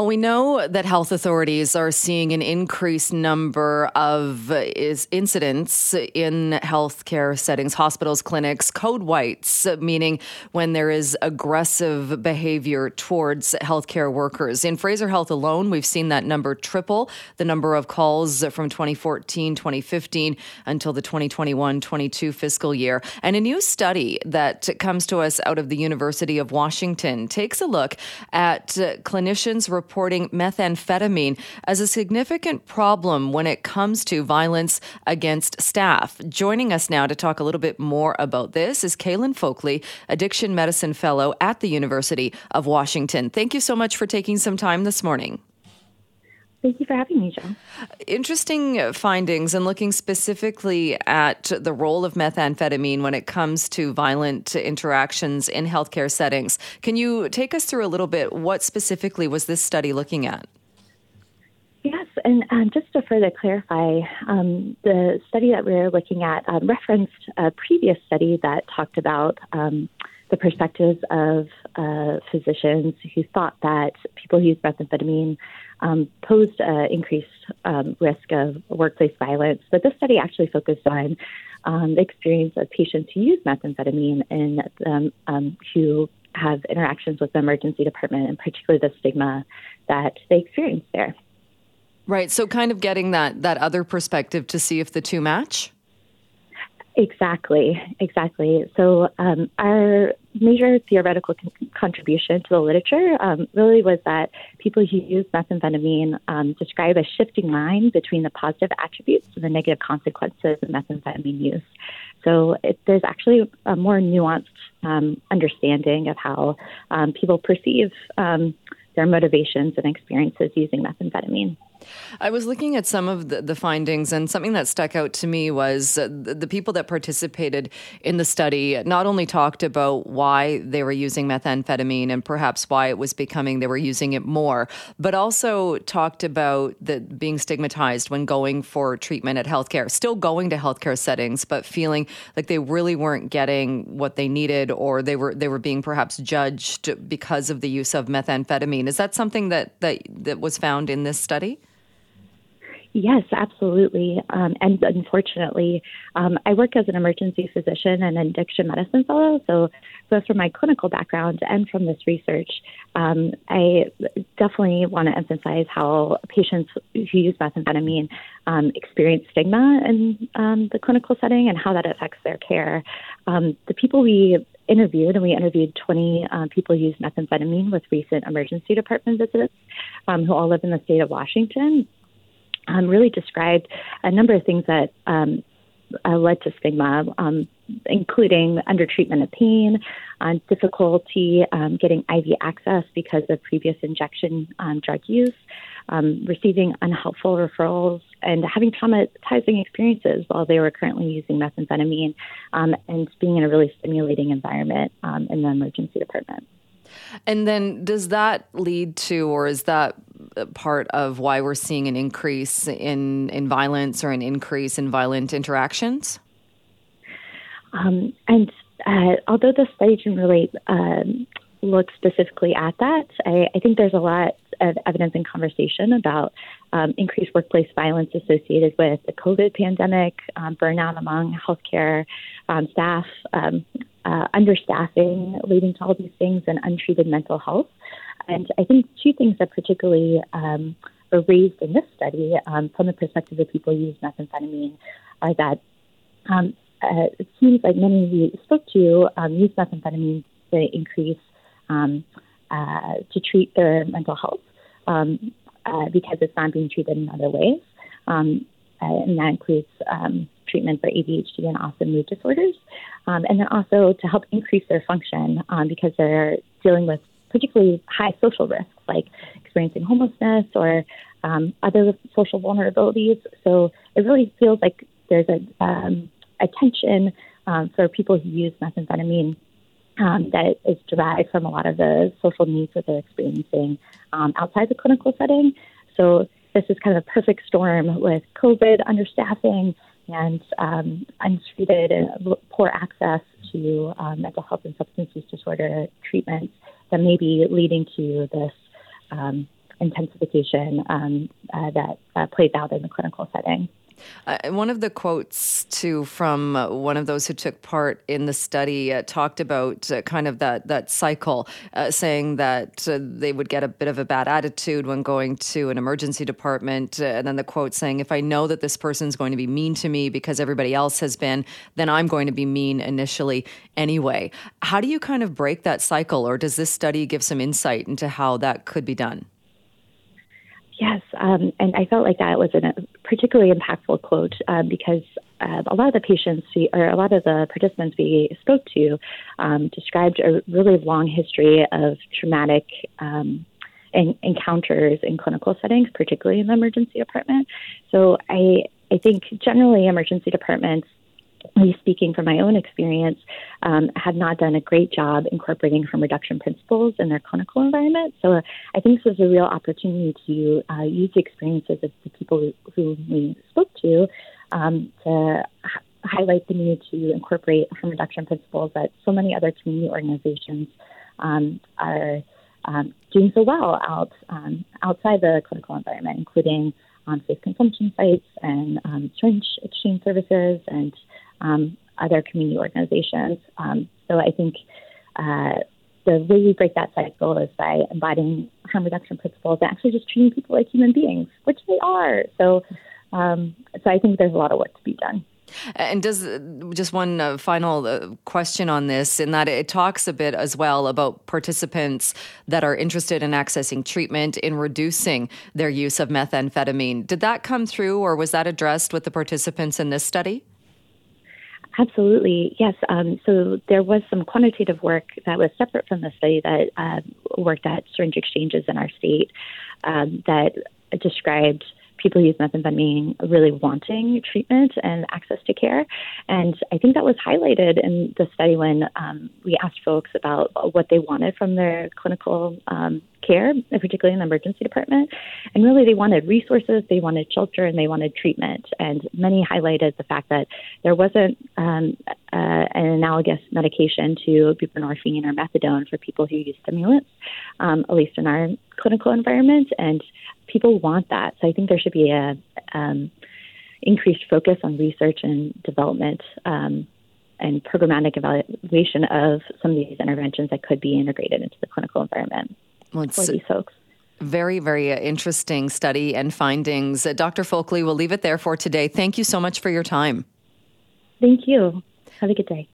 We know that health authorities are seeing an increased number of is incidents in healthcare settings, hospitals, clinics, code whites, meaning when there is aggressive behavior towards healthcare workers. In Fraser Health alone, we've seen that number triple the number of calls from 2014, 2015 until the 2021 22 fiscal year. And a new study that comes to us out of the University of Washington takes a look at clinicians' reporting methamphetamine as a significant problem when it comes to violence against staff. Joining us now to talk a little bit more about this is Callan Fockele, Addiction Medicine Fellow at the University of Washington. Thank you so much for taking some time this morning. Thank you for having me, John. Interesting findings and looking specifically at the role of methamphetamine when it comes to violent interactions in healthcare settings. Can you take us through a little bit? What specifically was this study looking at? Yes, and um, just to further clarify, um, the study that we are looking at um, referenced a previous study that talked about um, the perspectives of uh, physicians who thought that people who use methamphetamine um, posed uh, increased um, risk of workplace violence. But this study actually focused on um, the experience of patients who use methamphetamine and um, who have interactions with the emergency department, and particularly the stigma that they experience there. Right. So, kind of getting that that other perspective to see if the two match. Exactly, exactly. So, um, our major theoretical con- contribution to the literature um, really was that people who use methamphetamine um, describe a shifting line between the positive attributes and the negative consequences of methamphetamine use. So, it, there's actually a more nuanced um, understanding of how um, people perceive um, their motivations and experiences using methamphetamine. I was looking at some of the, the, findings, and something that stuck out to me was uh, the, the, people that participated in the study not only talked about why they were using methamphetamine and perhaps why it was becoming they were using it more, but also talked about the being stigmatized when going for treatment at healthcare, still going to healthcare settings, but feeling like they really weren't getting what they needed, or they were they were being perhaps judged because of the use of methamphetamine. Is that something that that that was found in this study? Yes, absolutely. Um, and unfortunately, um, I work as an emergency physician and addiction medicine fellow. So, both from my clinical background and from this research, um, I definitely want to emphasize how patients who use methamphetamine um, experience stigma in um, the clinical setting and how that affects their care. Um, the people we interviewed, and we interviewed 20 uh, people who use methamphetamine with recent emergency department visits, who all live in the state of Washington um, really described a number of things that um, uh, led to stigma, um, including undertreatment of pain, uh, difficulty um, getting IV access because of previous injection um, drug use, um, receiving unhelpful referrals, and having traumatizing experiences while they were currently using methamphetamine, um, and being in a really stimulating environment um, in the emergency department. And then, does that lead to, or is that part of why we're seeing an increase in, in violence or an increase in violent interactions? Um, and uh, although the study didn't really um, look specifically at that, I, I, think there's a lot of evidence and conversation about um, increased workplace violence associated with the COVID pandemic, um, burnout among healthcare um, staff, um, uh, understaffing leading to all these things, and untreated mental health. And I think two things that particularly um, were raised in this study um, from the perspective of people who use methamphetamine are that um, uh, it seems like many we spoke to um, use methamphetamine to increase um, uh, to treat their mental health um, uh, because it's not being treated in other ways. Uh, and that includes treatment for ADHD and also mood disorders. Um, and then also to help increase their function um, because they're dealing with particularly high social risks like experiencing homelessness or um, other social vulnerabilities. So it really feels like there's a, um, tension um, for people who use methamphetamine um, that is derived from a lot of the social needs that they're experiencing um, outside the clinical setting. So this is kind of a perfect storm with COVID, understaffing, and um, untreated and poor access to um, mental health and substance use disorder treatments that may be leading to this um, intensification um, uh, that uh, plays out in the clinical setting. Uh, one of the quotes, too, from uh, one of those who took part in the study uh, talked about uh, kind of that that cycle, uh, saying that uh, they would get a bit of a bad attitude when going to an emergency department, and then the quote saying, "If I know that this person's going to be mean to me because everybody else has been, then I'm going to be mean initially anyway." How do you kind of break that cycle, or does this study give some insight into how that could be done? Yes, um, and I felt like that was a particularly impactful quote uh, because uh, a lot of the patients we, or a lot of the participants we spoke to um, described a really long history of traumatic um, en- encounters in clinical settings, particularly in the emergency department. So I I think generally emergency departments speaking from my own experience, um, have not done a great job incorporating harm reduction principles in their clinical environment. So uh, I think this was a real opportunity to uh, use the experiences of the people who, we spoke to um, to h- highlight the need to incorporate harm reduction principles that so many other community organizations um, are um, doing so well out um, outside the clinical environment, including on safe consumption sites and um, syringe exchange services and um, other community organizations. Um, so I think uh, the way we break that cycle is by embodying harm reduction principles and actually just treating people like human beings, which they are. So, um, so I think there's a lot of work to be done. And does just one uh, final uh, question on this, in that it talks a bit as well about participants that are interested in accessing treatment in reducing their use of methamphetamine. Did that come through, or was that addressed with the participants in this study? Absolutely, yes. Um, so there was some quantitative work that was separate from the study that uh, worked at syringe exchanges in our state um, that described people who use methamphetamine really wanting treatment and access to care. And I think that was highlighted in the study when um, we asked folks about what they wanted from their clinical um, care, particularly in the emergency department. And really, they wanted resources, they wanted shelter, and they wanted treatment. And many highlighted the fact that there wasn't um, uh, an analogous medication to buprenorphine or methadone for people who use stimulants, um, at least in our clinical environment. And people want that. So I think there should be a um, increased focus on research and development um, and programmatic evaluation of some of these interventions that could be integrated into the clinical environment well, for these folks. Very, very uh, interesting study and findings. Uh, Dr. Fockele, we'll leave it there for today. Thank you so much for your time. Thank you. Have a good day.